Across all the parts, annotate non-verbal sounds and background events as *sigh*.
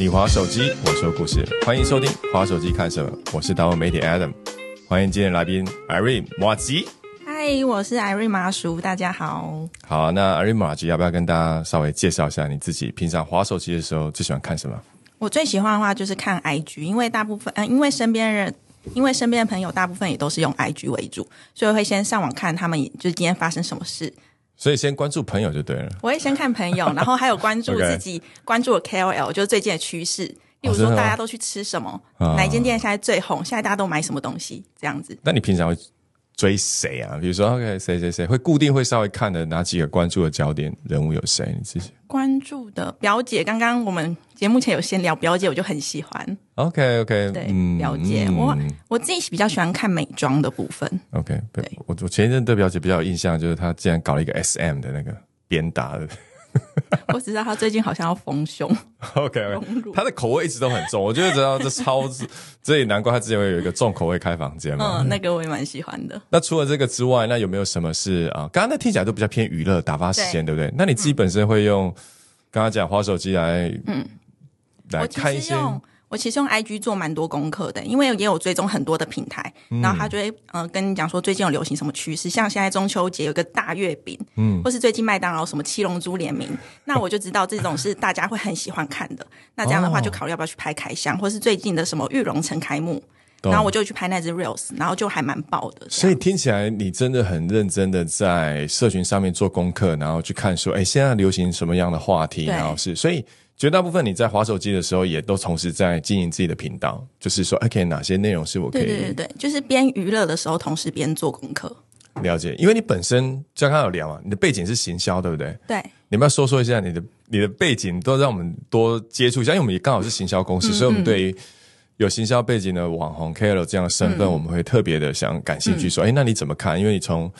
你滑手机，我说故事，欢迎收听《滑手机看什么》，我是达文媒体 Adam，欢迎今天来宾 Irene 马吉。嗨，我是 Irene 麻叔，大家好。好，那 Irene 马吉要不要跟大家稍微介绍一下你自己？平常滑手机的时候最喜欢看什么？我最喜欢的话就是看 IG，因为大部分，嗯、因为身边人，因为身边的朋友大部分也都是用 IG 为主，所以我会先上网看他们就是今天发生什么事。所以先关注朋友就对了。我会先看朋友，*laughs* 然后还有关注自己关注的 KOL，就是最近的趋势，例如说大家都去吃什么，啊哪一间店现在最红，现在大家都买什么东西，这样子。那你平常会追谁啊？比如说，OK，谁谁谁会固定会稍微看的哪几个关注的焦点人物有谁？你自己关注的表姐，刚刚我们节目前有先聊表姐，我就很喜欢。？OK OK，对，表姐，我我自己比较喜欢看美妆的部分。OK，对我我前一阵对表姐比较有印象，就是她竟然搞了一个 SM 的那个鞭打的。*laughs* 我只知道他最近好像要丰胸，OK，融入她的口味一直都很重，我就知道这超，这也难怪他之前会有一个重口味开房间嘛。嗯，那个我也蛮喜欢的。那除了这个之外，那有没有什么是啊？刚刚那听起来都比较偏娱乐打发时间，对不对？那你自己本身会用刚刚讲滑手机来，嗯，来看一些我其实用 IG 做蛮多功课的，因为也有追踪很多的平台，然后他就会呃跟你讲说最近有流行什么趋势，像现在中秋节有个大月饼，嗯，或是最近麦当劳什么七龙珠联名，那我就知道这种是大家会很喜欢看的。那这样的话哦就考虑要不要去拍开箱，或是最近的什么玉龙城开幕。懂然后我就去拍那支 reels，然后就还蛮爆的。所以听起来你真的很认真的在社群上面做功课，然后去看说，哎，现在流行什么样的话题，然后是，所以绝大部分你在滑手机的时候，也都同时在经营自己的频道，就是说，，OK，哪些内容是我可以对对对对，就是边娱乐的时候，同时边做功课。了解，因为你本身就刚刚有聊嘛，你的背景是行销，对不对？对，你们要说说一下你的你的背景，都让我们多接触一下，因为我们也刚好是行销嗯公司，所以我们对于有行销背景的网红 KOL 这样的身份，嗯我们会特别的想感兴趣，说，哎、那你怎么看？因为你从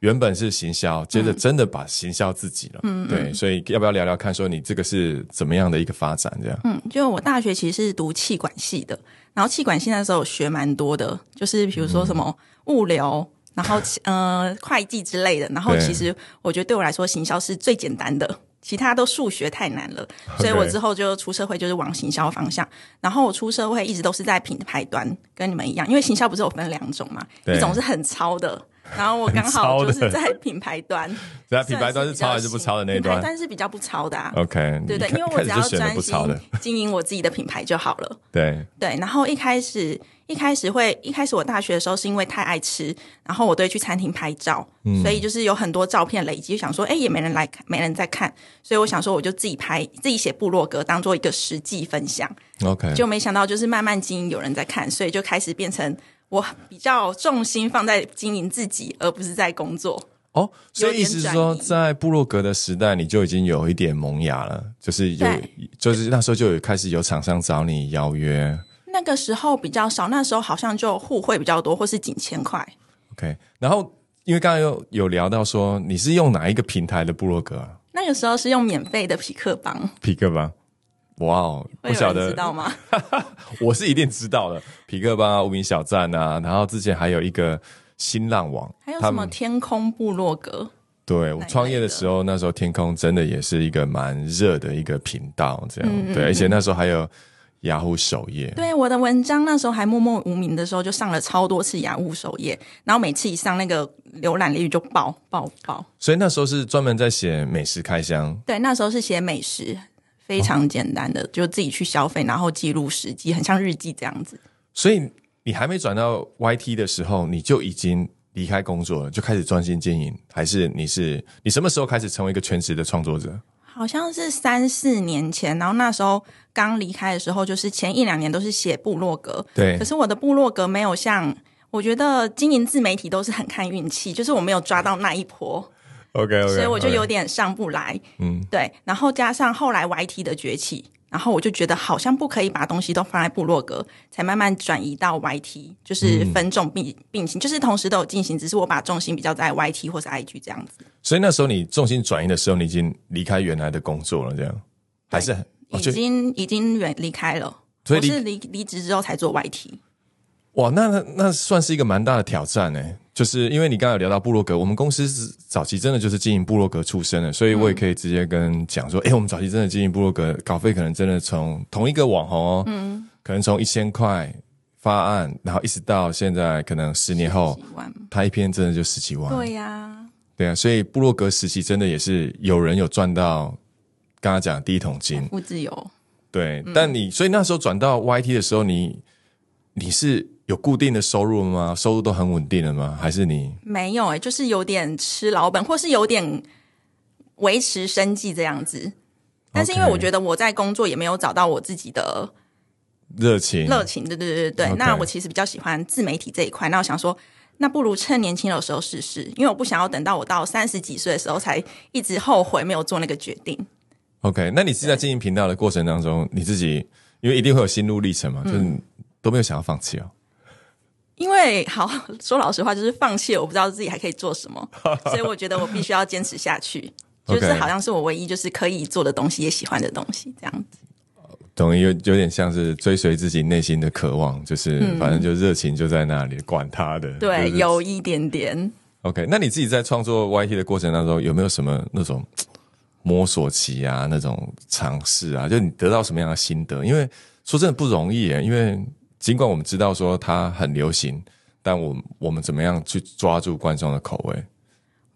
原本是行销，接着真的把行销自己了，嗯，对，所以要不要聊聊看，说你这个是怎么样的一个发展？这样，嗯，就我大学其实是读气管系的，然后气管系那时候有学蛮多的，就是比如说什么物流，然后呃会计之类的。然后其实我觉得对我来说，行销是最简单的，其他都数学太难了，*laughs* 所以我之后就出社会就是往行销方向。然后我出社会一直都是在品牌端，跟你们一样，因为行销不是有分两种嘛，一种是很糙的。然后我刚好就是在品牌端，*laughs* 等下品牌端是抄还是不抄的那一段品牌端是比较不抄的啊。？OK，对对，因为我只要专心 *laughs* 经营我自己的品牌就好了。*laughs* 对，对，然后一开始一开始会一开始我大学的时候是因为太爱吃，然后我都会去餐厅拍照，所以就是有很多照片累积，就想说，哎，也没人来看，没人在看，所以我想说我就自己拍，自己写部落格当做一个实际分享，OK，就没想到就是慢慢经营有人在看，所以就开始变成我比较重心放在经营自己，而不是在工作。哦，所以意思是说，在部落格的时代，你就已经有一点萌芽了，就是有，就是那时候就有开始有厂商找你邀约那个时候比较少，那时候好像就互惠比较多，或是几千块。，OK。然后因为刚刚有有聊到说你是用哪一个平台的部落格啊？那个时候是用免费的匹克帮，匹克邦。哇哦，不晓得知道吗？*laughs* 我是一定知道的。皮克邦啊，无名小站啊，然后之前还有一个新浪网，还有什么天空部落格？对我创业的时候，那时候天空真的也是一个蛮热的一个频道，这样、嗯对，而且那时候还有雅虎首页，对，我的文章那时候还默默无名的时候，就上了超多次雅虎首页，然后每次一上那个浏览率就爆爆爆。所以那时候是专门在写美食开箱。对，那时候是写美食，非常简单的，就自己去消费，然后记录实际，很像日记这样子。所以你还没转到 YT 的时候，你就已经离开工作了，就开始专心经营，还是你是你什么时候开始成为一个全职的创作者？好像是三四年前，然后那时候刚离开的时候，就是前一两年都是写部落格，对可是我的部落格没有像，我觉得经营自媒体都是很看运气，就是我没有抓到那一波，，OK OK，所以我就有点上不来。嗯，对，然后加上后来 YT 的崛起，然后我就觉得好像不可以把东西都放在部落格，才慢慢转移到 YT，就是分众并并行，就是同时都有进行，只是我把重心比较在 YT 或是 IG 这样子。所以那时候你重心转移的时候，你已经离开原来的工作了，这样还是已就经已经远离开了，所以我是离离职之后才做 YT。哇，那那那算是一个蛮大的挑战呢。就是因为你刚刚有聊到部落格，我们公司是早期真的就是经营部落格出身的，所以我也可以直接跟讲说，哎、我们早期真的经营部落格，稿费可能真的从同一个网红哦，嗯，可能从一千块发案，然后一直到现在，可能十年后几，万，他一篇真的就十几万，对呀、对啊，所以部落格时期真的也是有人有赚到，刚刚讲第一桶金，不自由。对，但你所以那时候转到 YT 的时候，你你是有固定的收入了吗？收入都很稳定了吗？还是你没有哎、就是有点吃老本，或是有点维持生计这样子。但是因为我觉得我在工作也没有找到我自己的热情？热情，对对对对那我其实比较喜欢自媒体这一块，那我想说，那不如趁年轻的时候试试，因为我不想要等到我到三十几岁的时候才一直后悔没有做那个决定。OK，那你是在经营频道的过程当中，你自己因为一定会有心路历程嘛，就是你都没有想要放弃哦。因为好 *laughs* 说老实话，就是放弃了，我不知道自己还可以做什么，*laughs* 所以我觉得我必须要坚持下去。*laughs* 就是好像是我唯一就是可以做的东西，也喜欢的东西，这样子。等于，有有点像是追随自己内心的渴望，就是、反正就热情就在那里，管他的。对，就是有一点点。OK，那你自己在创作 YT 的过程当中，有没有什么那种摸索期啊，那种尝试啊？就你得到什么样的心得？因为说真的不容易耶，因为尽管我们知道说它很流行，但我我们怎么样去抓住观众的口味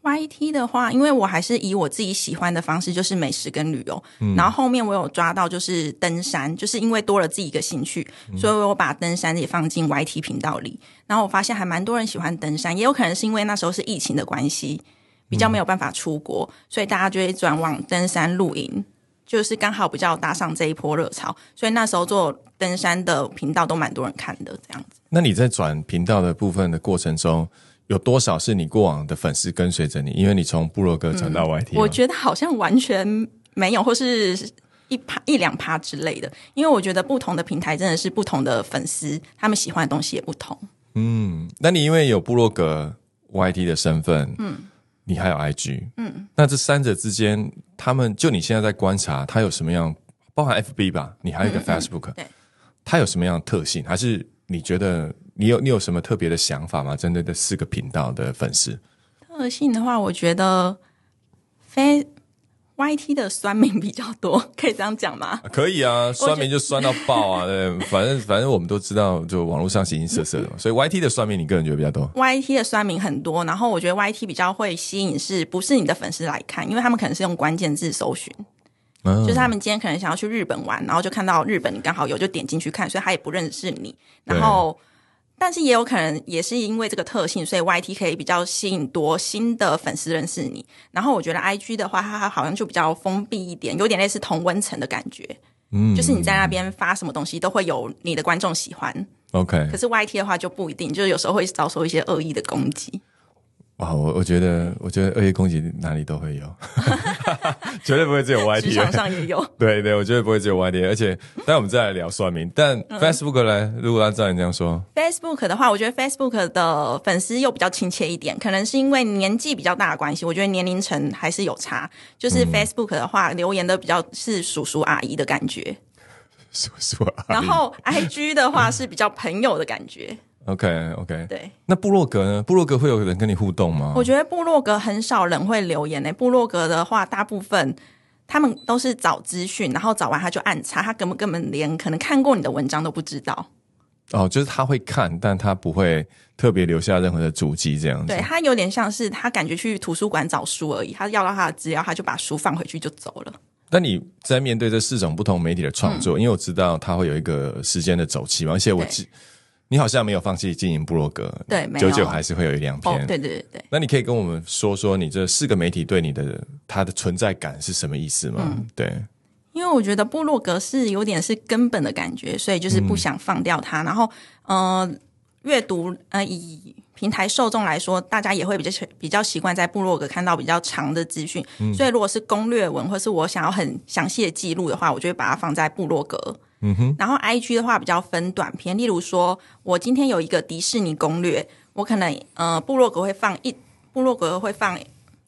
？YT 的话，因为我还是以我自己喜欢的方式，就是美食跟旅游。然后后面我有抓到就是登山，就是因为多了自己一个兴趣，所以我把登山也放进 YT 频道里。然后我发现还蛮多人喜欢登山，也有可能是因为那时候是疫情的关系，比较没有办法出国，所以大家就会转往登山露营。就是刚好比较搭上这一波热潮，所以那时候做登山的频道都蛮多人看的，这样子。那你在转频道的部分的过程中，有多少是你过往的粉丝跟随着你？因为你从部落格转到 YT，、我觉得好像完全没有，或是一趴一两趴之类的。因为我觉得不同的平台真的是不同的粉丝，他们喜欢的东西也不同。嗯，那你因为有部落格 YT 的身份，嗯，你还有 IG，嗯，那这三者之间，他们就你现在在观察，它有什么样，包含 FB 吧，你还有一个 Facebook，、对它有什么样的特性？还是你觉得你有你有什么特别的想法吗？针对这四个频道的粉丝？特性的话，我觉得非 YT 的酸民比较多，*laughs* 可以这样讲吗？啊可以啊，酸民就酸到爆啊！对，*laughs* 反正反正我们都知道，就网络上形形色色的嘛，*laughs* 所以 YT 的酸民，你个人觉得比较多？YT 的酸民很多，然后我觉得 YT 比较会吸引是不是你的粉丝来看，因为他们可能是用关键字搜寻，嗯就是他们今天可能想要去日本玩，然后就看到日本你刚好有，就点进去看，所以他也不认识你。然后，但是也有可能也是因为这个特性，所以 YT 可以比较吸引多新的粉丝认识你。然后我觉得 IG 的话，它好像就比较封闭一点，有点类似同温层的感觉。嗯就是你在那边发什么东西，都会有你的观众喜欢。OK，可是 YT 的话就不一定，就是有时候会遭受一些恶意的攻击。哇，我我觉得，我觉得恶意攻击哪里都会有，*laughs* 绝对不会只有职 YT 场。上也有。对对，我觉得不会只有 YT，而且，*laughs* 待会我们再来聊算命。但嗯 Facebook 呢？如果按照你这样说，Facebook 的话，我觉得 Facebook 的粉丝又比较亲切一点，可能是因为年纪比较大的关系，我觉得年龄层还是有差。就是嗯 Facebook 的话，留言的比较是叔叔阿姨的感觉，*laughs* 叔叔阿姨。然后 IG 的话是比较朋友的感觉。OK OK，对，那部落格呢？部落格会有人跟你互动吗？我觉得部落格很少人会留言诶、部落格的话，大部分他们都是找资讯，然后找完他就按叉，他根本根本连可能看过你的文章都不知道。哦，就是他会看，但他不会特别留下任何的足迹，这样子。对他有点像是他感觉去图书馆找书而已，他要到他的资料，他就把书放回去就走了。那你在面对这四种不同媒体的创作，因为我知道它会有一个时间的周期嘛，而且我对记你好像没有放弃经营部落格，对没有久久还是会有一两篇。哦，对对对对。那你可以跟我们说说你这四个媒体对你的它的存在感是什么意思吗？嗯对，因为我觉得部落格是有点是根本的感觉，所以就是不想放掉它。然后，呃，阅读呃以平台受众来说，大家也会比较比较习惯在部落格看到比较长的资讯。所以，如果是攻略文或是我想要很详细的记录的话，我就会把它放在部落格。嗯哼。然后，IG 的话比较分短篇，例如说我今天有一个迪士尼攻略，我可能呃部落格会放一部落格会放。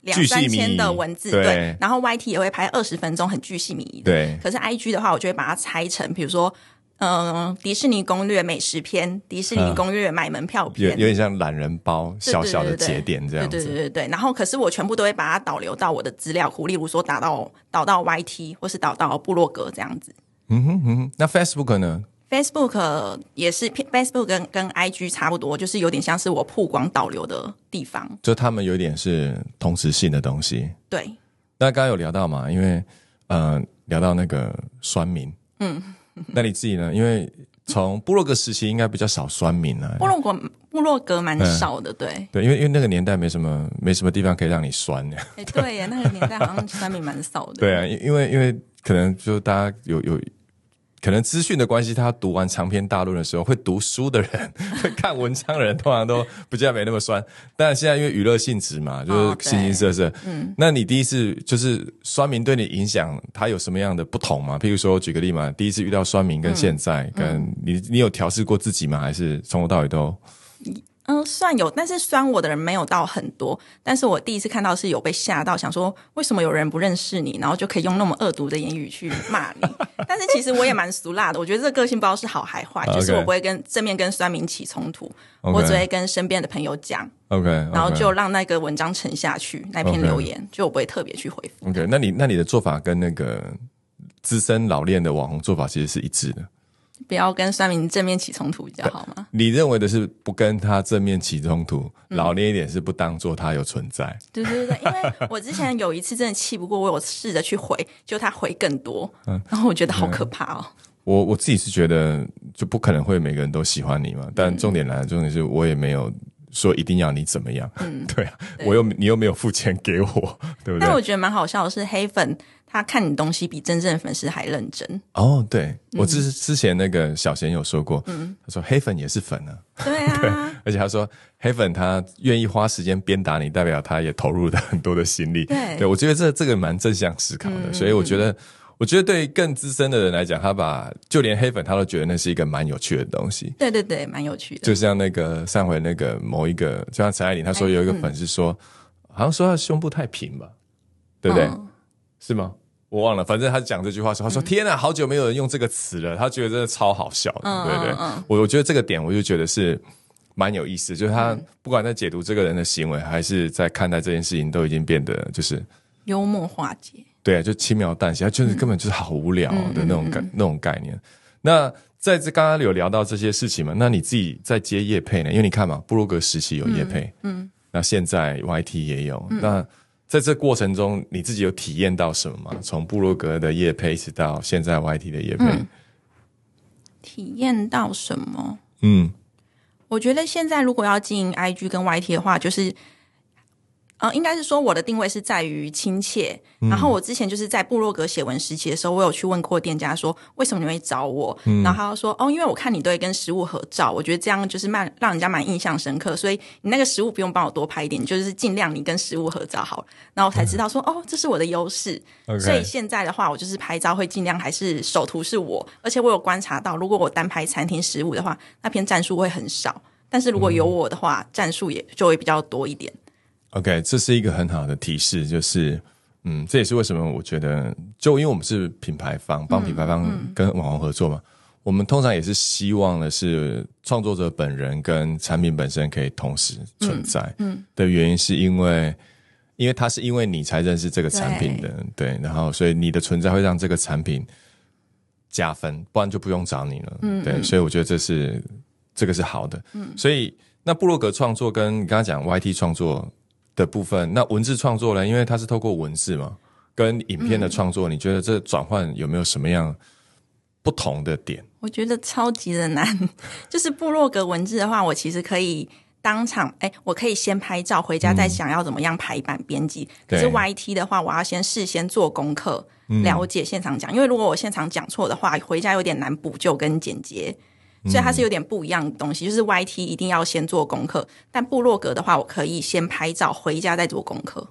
两三千的文字，对对，然后 YT 也会拍二十分钟，很巨细靡遗的。对可是 I G 的话，我就会把它拆成，比如说嗯，迪士尼攻略美食篇，迪士尼攻略买门票有篇，有点像懒人包小小的节点这样子。对对对对对。然后，可是我全部都会把它导流到我的资料库，例如说打到导到 YT 或是导到部落格这样子。嗯哼嗯哼，那 Facebook 呢？Facebook 也是，Facebook 跟跟 IG 差不多，就是有点像是我曝光导流的地方。就他们有点是同时性的东西。对，那刚刚有聊到嘛，因为呃聊到那个酸民，嗯，那你自己呢？因为从部落格时期应该比较少酸民啊，部落格部落格蛮少的，对。对，因为因为那个年代没什么没什么地方可以让你酸的，哎，对呀，那个年代好像酸民蛮少的。*laughs* 对啊，因因为因为可能就大家有有。可能资讯的关系，他读完长篇大论的时候，会读书的人、*laughs* 会看文章的人，通常都不见得没那么酸。但现在因为娱乐性质嘛，就是形形色色。嗯，那你第一次就是酸民对你影响，它有什么样的不同吗？譬如说，举个例嘛，第一次遇到酸民跟现在，跟你你有调试过自己吗？还是从头到尾都？嗯，算有，但是酸我的人没有到很多。但是我第一次看到是有被吓到，想说为什么有人不认识你，然后就可以用那么恶毒的言语去骂你。但是其实我也蛮俗辣的，我觉得这个个性不知道是好还坏，就是我不会跟正面跟酸民起冲突我只会跟身边的朋友讲 OK，然后就让那个文章沉下去，那篇留言就我不会特别去回复。OK。那你那你的做法跟那个资深老练的网红做法其实是一致的。不要跟酸民正面起冲突比较好吗？你认为的是不跟他正面起冲突，嗯老练一点是不当做他有存在。对对对，因为我之前有一次真的气不过，我有试着去回，就他回更多，嗯然后我觉得好可怕哦。我我自己是觉得就不可能会每个人都喜欢你嘛，但重点来了，重点是我也没有说一定要你怎么样，对啊，我又你又没有付钱给我，对不对？但我觉得蛮好笑的是，黑粉他看你东西比真正的粉丝还认真。哦，对我之之前那个小贤有说过，他说黑粉也是粉啊，对啊，*laughs* 而且他说黑粉他愿意花时间鞭打你，代表他也投入了很多的心力。对我觉得这这个蛮正向思考的，所以我觉得，我觉得对更资深的人来讲，他把就连黑粉他都觉得那是一个蛮有趣的东西。对对对，蛮有趣的。就像那个上回那个某一个，就像陈爱玲，她说有一个粉丝说，好像说她胸部太平吧，对不对？嗯是吗？我忘了，反正他讲这句话的时候，他说：“天啊，好久没有人用这个词了。”他觉得真的超好笑的，嗯对不对？我我觉得这个点，我就觉得是蛮有意思，就是他不管在解读这个人的行为，还是在看待这件事情，都已经变得就是幽默化解。对啊，就轻描淡写，他就是根本就是好无聊嗯的那种概、那种概念。那在这刚刚有聊到这些事情嘛？那你自己在接业配呢？因为你看嘛，布鲁格时期有业配，嗯，那现在 YT 也有。那在这过程中，你自己有体验到什么吗？从布洛格的叶配一直到现在 YT 的叶配，体验到什么？嗯我觉得现在如果要经营 IG 跟 YT 的话，就是。呃，应该是说我的定位是在于亲切。然后我之前就是在部落格写文时期的时候，我有去问过店家说为什么你会找我，然后他就说哦，因为我看你都会跟食物合照，我觉得这样就是蛮让人家蛮印象深刻，所以你那个食物不用帮我多拍一点，你就是尽量你跟食物合照好了。然后我才知道说哦，这是我的优势。所以现在的话，我就是拍照会尽量还是首图是我，而且我有观察到，如果我单拍餐厅食物的话，那篇战术会很少。但是如果有我的话，战术也就会比较多一点。OK，这是一个很好的提示，就是嗯，这也是为什么我觉得，就因为我们是品牌方，帮品牌方跟网红合作嘛，我们通常也是希望的是创作者本人跟产品本身可以同时存在。嗯，的原因是因为。因为他是因为你才认识这个产品的，对，然后所以你的存在会让这个产品加分，不然就不用找你了，嗯，对，所以我觉得这是这个是好的，嗯，所以那布洛格创作跟你刚刚讲 YT 创作的部分，那文字创作呢？因为它是透过文字嘛，跟影片的创作，你觉得这转换有没有什么样不同的点？我觉得超级的难。*laughs* 就是部落格文字的话，我其实可以当场，哎，我可以先拍照，回家再想要怎么样排版编辑。可是 YT 的话，我要先事先做功课，了解现场讲，因为如果我现场讲错的话，回家有点难补救跟剪接。所以它是有点不一样的东西，就是 YT 一定要先做功课，但部落格的话，我可以先拍照，回家再做功课，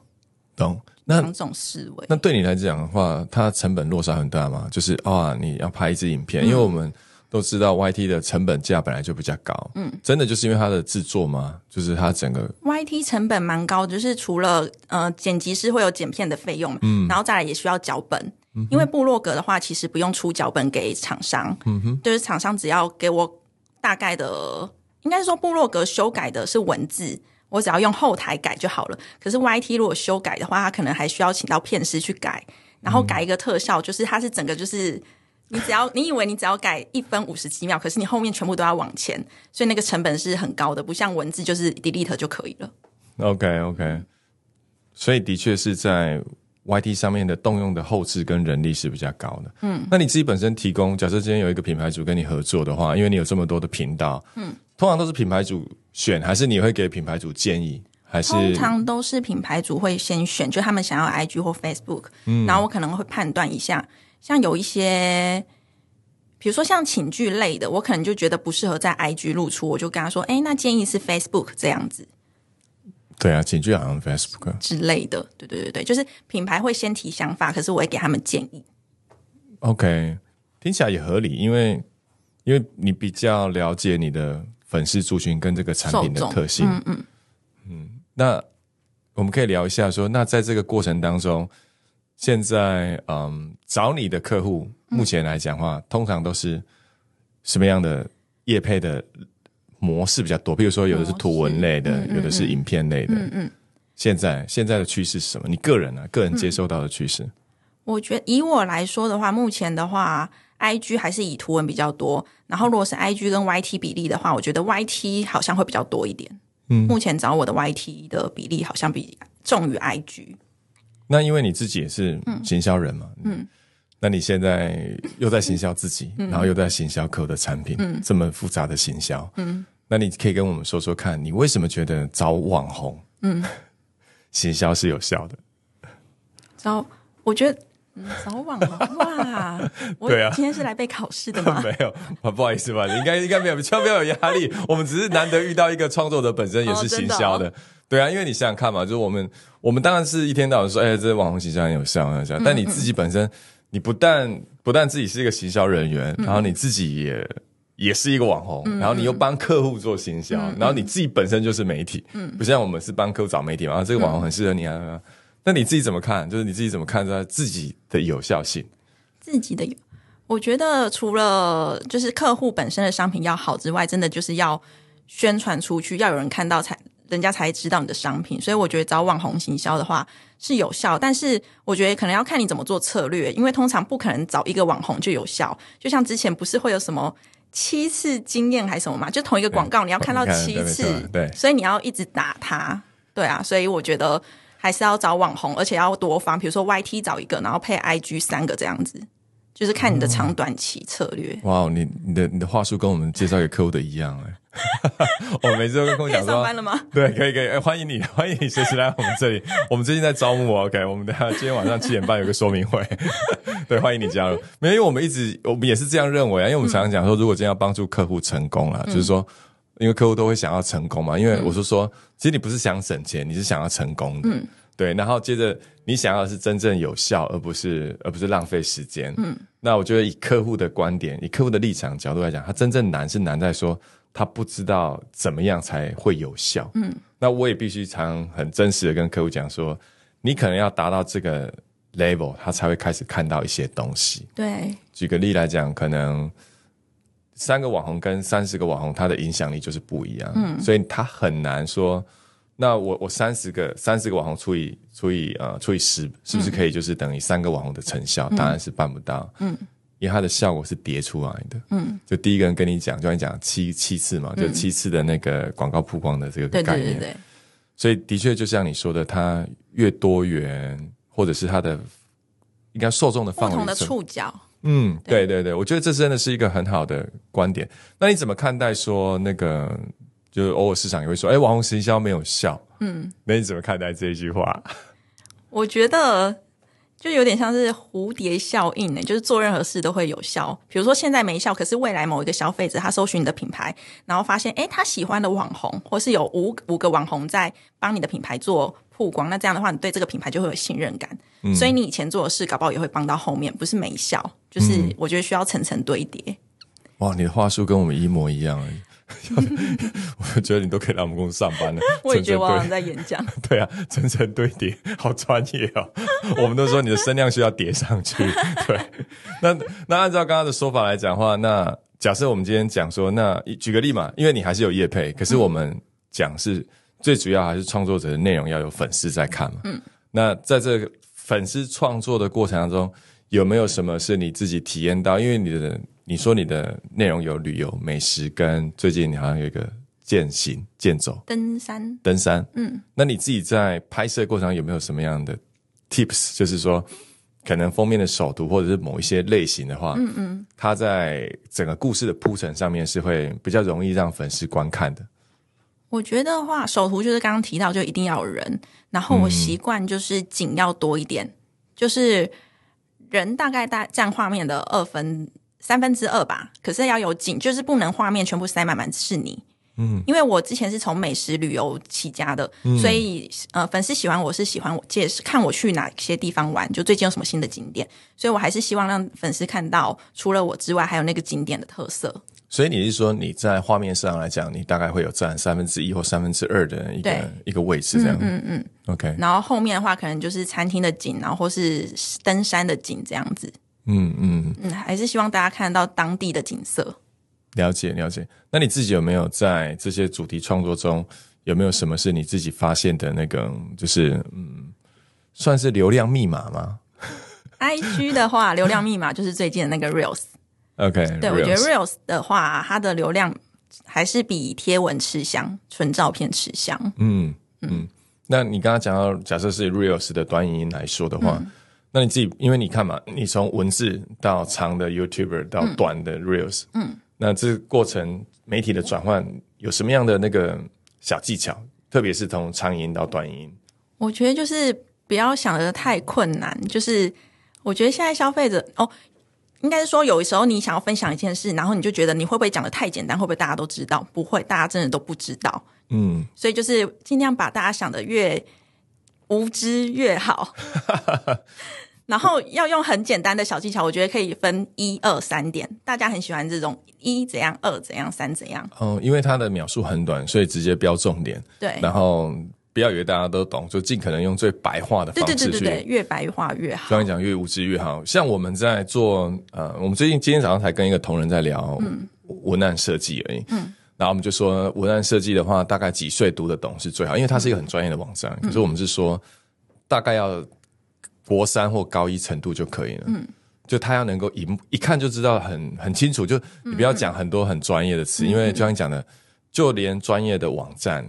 懂？那两种思维。那对你来讲的话，它成本落差很大吗？就是啊，你要拍一支影片，因为我们都知道 YT 的成本价本来就比较高，嗯，真的就是因为它的制作吗？就是它整个 YT 成本蛮高的，就是除了呃剪辑师会有剪片的费用，嗯，然后再来也需要脚本，因为部落格的话，其实不用出脚本给厂商，嗯哼，就是厂商只要给我大概的，应该是说部落格修改的是文字，我只要用后台改就好了。可是 YT 如果修改的话，它可能还需要请到片师去改，然后改一个特效，就是它是整个就是你只要你以为你只要改一分五十几秒，可是你后面全部都要往前，所以那个成本是很高的，不像文字就是 delete 就可以了。OK OK，所以的确是在 YT 上面的动用的后置跟人力是比较高的。嗯，那你自己本身提供，假设今天有一个品牌主跟你合作的话，因为你有这么多的频道，嗯，通常都是品牌主选，还是你会给品牌主建议？还是通常都是品牌主会先选，就他们想要 IG 或 Facebook，嗯、然后我可能会判断一下，像有一些，比如说像寝具类的，我可能就觉得不适合在 IG 露出，我就跟他说，哎，那建议是 Facebook 这样子对啊，警句好像 Facebook。之类的。对对对对，就是品牌会先提想法，可是我会给他们建议。OK，听起来也合理，因为因为你比较了解你的粉丝族群跟这个产品的特性。嗯嗯嗯那我们可以聊一下说，那在这个过程当中，现在嗯找你的客户，目前来讲的话，通常都是什么样的业配的模式比较多？比如说，有的是图文类的，有的是影片类的。嗯嗯。现在现在的趋势是什么？你个人呢、啊？个人接受到的趋势？我觉得以我来说的话，目前的话，IG 还是以图文比较多。然后如果是 IG 跟 YT 比例的话，我觉得 YT 好像会比较多一点。嗯，目前找我的 YT 的比例好像比重于 IG。那因为你自己也是行销人嘛，嗯，那你现在又在行销自己，然后又在行销客户的产品，嗯这么复杂的行销，嗯，那你可以跟我们说说看，你为什么觉得找网红，嗯，*laughs* 行销是有效的？找我觉得。嗯，找网红哇！*laughs* 我对啊今天是来被考试的吗？*laughs* 没有，啊不好意思吧，你应该应该没有，千万不要有压力。我们只是难得遇到一个创作者本身也是行销的，哦真的对啊，因为你想想看嘛，就是我们我们当然是一天到晚说，哎，这网红行销很有效，很有效。但你自己本身，你不但不但自己是一个行销人员，然后你自己也也是一个网红，然后你又帮客户做行销，然后你自己本身就是媒体，嗯不像我们是帮客户找媒体嘛，然后这个网红很适合你啊。那你自己怎么看？就是你自己怎么看待自己的有效性？自己的有，我觉得除了就是客户本身的商品要好之外，真的就是要宣传出去，要有人看到才人家才知道你的商品。所以我觉得找网红行销的话是有效，但是我觉得可能要看你怎么做策略，因为通常不可能找一个网红就有效。就像之前不是会有什么七次经验还是什么嘛，就同一个广告你要看到七次，对，所以你要一直打它，对啊，所以我觉得。还是要找网红，而且要多方，比如说 YT 找一个，然后配 IG 三个这样子，就是看你的长短期策略。哇，你你的你的话术跟我们介绍给客户的一样哎、欸，*laughs* 我每次都跟客户讲说，上班了吗？对，可以可以，哎、欢迎你，*laughs* 欢迎你随时来我们这里。我们最近在招募，OK，我们等下今天晚上七点半有个说明会，*laughs* 对，欢迎你加入。没有，因为我们一直我们也是这样认为啊，因为我们常常讲说，如果今天要帮助客户成功啊，嗯、就是说。因为客户都会想要成功嘛，因为我是说，其实你不是想省钱，你是想要成功的，嗯、对。然后接着你想要的是真正有效，而不是而不是浪费时间。嗯，那我觉得以客户的观点，以客户的立场角度来讲，他真正难是难在说他不知道怎么样才会有效。嗯，那我也必须常很真实的跟客户讲说，你可能要达到这个 level，他才会开始看到一些东西。对，举个例来讲，可能。三个网红跟三十个网红，他的影响力就是不一样，嗯，所以他很难说，那我我三十个三十个网红除以除以呃除以十，是不是可以就是等于三个网红的成效？嗯、当然是办不到，嗯，因为它的效果是叠出来的，嗯，就第一个人跟你讲，就跟你讲七七次嘛，就七次的那个广告曝光的这个概念，对对对对，所以的确就像你说的，它越多元，或者是它的应该受众的范围不同的触角。嗯，对对对，我觉得这真的是一个很好的观点。那你怎么看待说那个，就是偶尔市场也会说，哎，网红行销没有效。嗯，那你怎么看待这一句话？*laughs* 我觉得就有点像是蝴蝶效应呢，就是做任何事都会有效。比如说现在没效，可是未来某一个消费者他搜寻你的品牌，然后发现，哎，他喜欢的网红，或是有五五个网红在帮你的品牌做曝光，那这样的话，你对这个品牌就会有信任感。嗯、所以你以前做的事，搞不好也会帮到后面，不是没效，就是我觉得需要层层堆叠。哇，你的话术跟我们一模一样 *laughs* 我觉得你都可以来我们公司上班了。*laughs* 我也觉得我在演讲。堆 *laughs* 对啊，层层堆叠，好专业哦。我们都说你的声量需要叠上去。对，那那按照刚刚的说法来讲的话，那假设我们今天讲说，那举个例嘛，因为你还是有业配，可是我们讲是最主要还是创作者的内容要有粉丝在看嘛。嗯，那在这个粉丝创作的过程当中，有没有什么是你自己体验到？因为你的你说你的内容有旅游、美食，跟最近你好像有一个健行、健走、登山，登山。嗯，那你自己在拍摄过程中有没有什么样的 tips？就是说，可能封面的首图或者是某一些类型的话，嗯嗯，它在整个故事的铺陈上面是会比较容易让粉丝观看的。我觉得话首图就是刚刚提到，就一定要有人，然后我习惯就是景要多一点，就是人大概大占画面的二分三分之二吧，可是要有景，就是不能画面全部塞满满是你。嗯，因为我之前是从美食旅游起家的，所以呃，粉丝喜欢我是喜欢我介绍看我去哪些地方玩，就最近有什么新的景点，所以我还是希望让粉丝看到除了我之外，还有那个景点的特色。所以你是说你在画面上来讲，你大概会有占三分之一或三分之二的一个一个位置这样？嗯嗯，OK，然后后面的话可能就是餐厅的景，然后或是登山的景这样子。嗯嗯，嗯，还是希望大家看得到当地的景色。了解了解。那你自己有没有在这些主题创作中，有没有什么是你自己发现的那个，就是嗯，算是流量密码吗 I G *laughs* 的话，流量密码就是最近的那个 Reels。？OK，对我觉得 Reels Reels 的话，它的流量还是比贴文吃香，纯照片吃香。嗯嗯。那你刚刚讲到，假设是 Reels 的短影音来说的话，那你自己，因为你看嘛，你从文字到长的 YouTuber 到短的 Reels，嗯，那这个过程媒体的转换有什么样的那个小技巧？特别是从长音到短音，我觉得就是不要想的太困难，就是我觉得现在消费者哦，应该是说有时候你想要分享一件事，然后你就觉得你会不会讲的太简单，会不会大家都知道？不会，大家真的都不知道。嗯，所以就是尽量把大家想的越无知越好，*laughs* 然后要用很简单的小技巧，我觉得可以分一二三点，大家很喜欢这种一怎样，二怎样，三怎样，哦，因为它的秒数很短，所以直接标重点，对，然后不要以为大家都懂，就尽可能用最白话的对对方式去对对对，越白话越好。刚。才讲越无知越好。像我们在做呃，我们最近今天早上才跟一个同仁在聊文案设计而已。嗯，然后我们就说文案设计的话，大概几岁读得懂是最好，因为它是一个很专业的网站。可是我们是说，大概要国三或高一程度就可以了。嗯。就他要能够一一看就知道很很清楚，就你不要讲很多很专业的词，因为就像你讲的，就连专业的网站，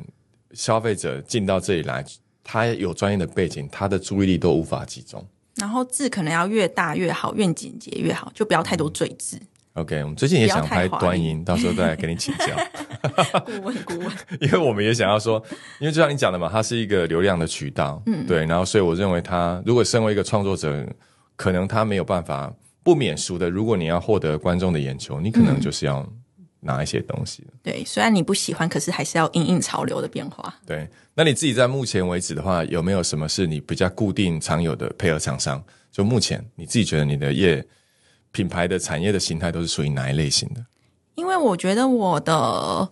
消费者进到这里来，他有专业的背景，他的注意力都无法集中。然后字可能要越大越好，越简洁越好，就不要太多赘字。OK，我们最近也想拍不要太华丽短音，到时候再来跟你请教，顾 *laughs* 问顾问，*laughs* 因为我们也想要说，因为就像你讲的嘛，它是一个流量的渠道，嗯，对，然后所以我认为他如果身为一个创作者，可能他没有办法不免俗的，如果你要获得观众的眼球，你可能就是要拿一些东西，对，虽然你不喜欢，可是还是要应应潮流的变化。对。那你自己在目前为止的话，有没有什么是你比较固定常有的配合厂商？就目前你自己觉得你的业品牌的产业的形态都是属于哪一类型的？因为我觉得我的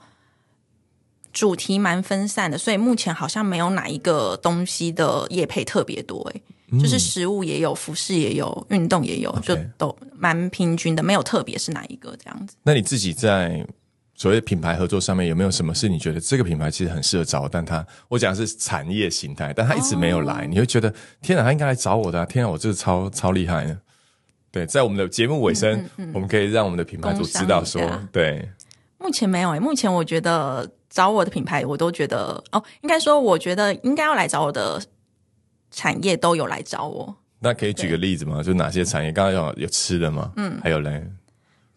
主题蛮分散的，所以目前好像没有哪一个东西的业配特别多、欸，就是食物也有，服饰也有，运动也有，就都蛮平均的，没有特别是哪一个这样子。那你自己在所谓品牌合作上面有没有什么是你觉得这个品牌其实很适合找我，但他我讲的是产业形态，但他一直没有来，你会觉得天哪，他应该来找我的、啊，天哪，我这个超超厉害的。对，在我们的节目尾声，我们可以让我们的品牌主知道说对，目前没有诶、目前我觉得找我的品牌，我都觉得哦，应该说，我觉得应该要来找我的产业都有来找我。那可以举个例子吗？就哪些产业？刚刚有有吃的吗？嗯，还有嘞，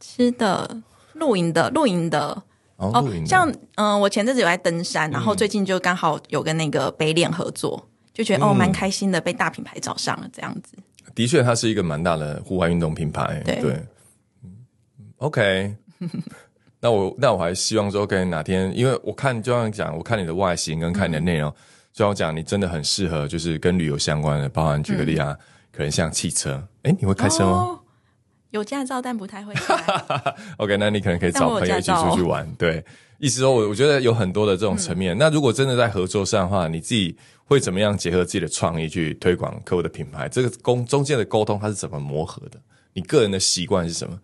吃的、露营的、露营的哦，像嗯、呃我前阵子有在登山，然后最近就刚好有跟那个北脸合作，就觉得、哦蛮开心的，被大品牌找上了这样子。的确，它是一个蛮大的户外运动品牌。对嗯 OK，*laughs* 那我那我还希望说，OK，哪天，因为我看就像讲，我看你的外形跟看你的内容，就像我讲，你真的很适合，就是跟旅游相关的，包含举个例啊，可能像汽车。哎，你会开车吗？哦，有驾照但不太会开。*laughs* OK，那你可能可以找朋友一起出去玩。对，意思说我我觉得有很多的这种层嗯面。那如果真的在合作上的话，你自己会怎么样结合自己的创意去推广客户的品牌？这个沟中间的沟通它是怎么磨合的？你个人的习惯是什么？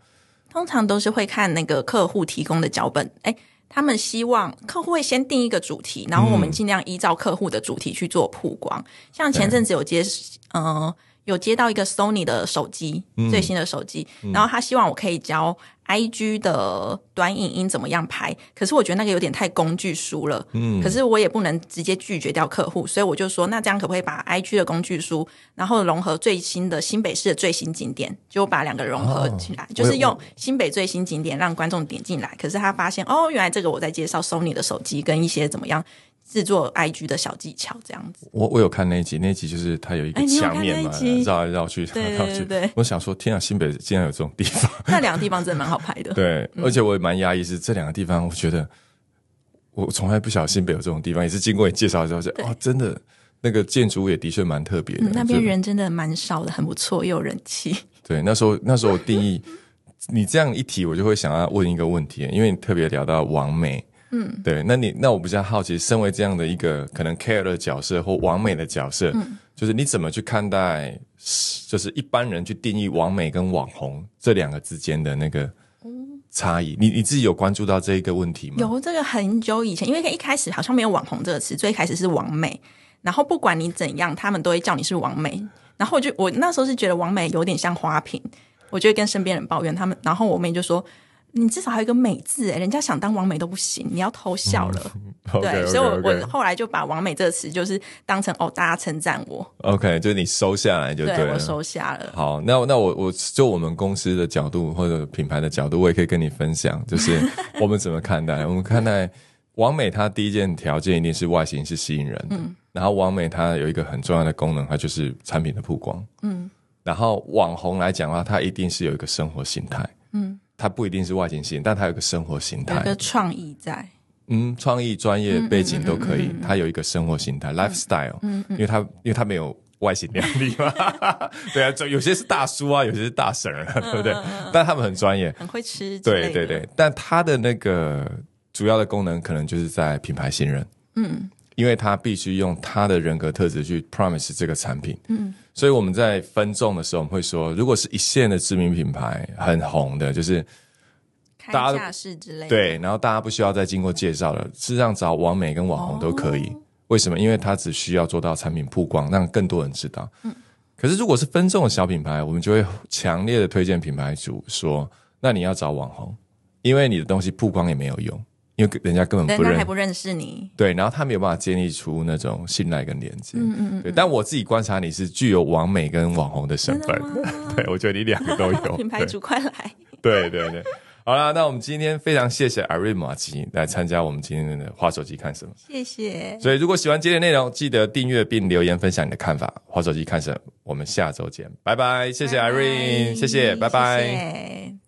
通常都是会看那个客户提供的脚本，哎，他们希望客户会先定一个主题，然后我们尽量依照客户的主题去做曝光。像前阵子有接，呃，有接到一个 Sony 的手机，最新的手机，然后他希望我可以教 IG 的短影音怎么样拍，可是我觉得那个有点太工具书了，嗯，可是我也不能直接拒绝掉客户，所以我就说，那这样可不可以把 IG 的工具书，然后融合最新的新北市的最新景点，就把两个融合起来，就是用新北最新景点让观众点进来，可是他发现哦，原来这个我在介绍 Sony 的手机跟一些怎么样制作 IG 的小技巧，这样子。我我有看那一集，那一集就是它有一个墙面嘛绕来绕去，绕来绕去。对对我想说，天啊，新北竟然有这种地方。那两个地方真的蛮好拍的。*laughs* 对，而且我也蛮压抑，是这两个地方，我觉得我从来不晓得新北有这种地方，也是经过你介绍之后，就哦，真的那个建筑物也的确蛮特别的。嗯，那边人真的蛮少的，很不错，又有人气。*laughs* 对，那时候那时候我定义你这样一提，我就会想要问一个问题，因为你特别聊到王美。嗯，对，那你那我比较好奇，身为这样的一个可能 care 的角色或完美的角色，就是你怎么去看待，就是一般人去定义王美跟网红这两个之间的那个差异？你你自己有关注到这一个问题吗？有这个很久以前，因为一开始好像没有“网红”这个词，最开始是“王美”，然后不管你怎样，他们都会叫你是王美。然后我就我那时候是觉得王美有点像花瓶，我就会跟身边人抱怨他们，然后我妹就说：“你至少还有一个美字，哎，人家想当王美都不行，你要偷笑了。对所以我我后来就把“王美”这个词就是当成哦，大家称赞我，OK，就是你收下来就了。对我收下了。好，那那我我就我们公司的角度或者品牌的角度，我也可以跟你分享，就是 *laughs* 我们怎么看待。我们看待王美，它第一件条件一定是外形是吸引人的，然后王美它有一个很重要的功能，它就是产品的曝光，嗯，然后网红来讲的话，它一定是有一个生活形态，嗯，它不一定是外形吸引，但它有个生活形态。有一，个创意在，嗯，创意、专业背景都可以。它有一个生活形态 （lifestyle），因为它因为它没有外形靓丽嘛，*laughs* 对啊，就有些是大叔啊，有些是大婶啊，对不对？但他们很专业，很会吃对对对。但它的那个主要的功能可能就是在品牌信任，嗯，因为他必须用他的人格特质去 promise 这个产品，嗯，所以我们在分众的时候，我们会说，如果是一线的知名品牌，很红的，就是。开大家都架式之类的，对，然后大家不需要再经过介绍了，事实上找网美跟网红都可以。为什么？因为他只需要做到产品曝光，让更多人知道。嗯。可是如果是分众的小品牌，我们就会强烈的推荐品牌主说：那你要找网红，因为你的东西曝光也没有用，因为人家根本不认还不认识你，对，然后他没有办法建立出那种信赖跟连接。嗯嗯对，但我自己观察你是具有网美跟网红的身份，*laughs* 对我觉得你两个都有。*laughs* 品牌主快来。*laughs* 对对对，好啦，那我们今天非常谢谢艾瑞马吉来参加我们今天的花手机看什么。谢谢，所以如果喜欢今天的内容，记得订阅并留言分享你的看法。花手机看什么？我们下周见，拜拜！谢谢艾瑞，谢谢，拜拜。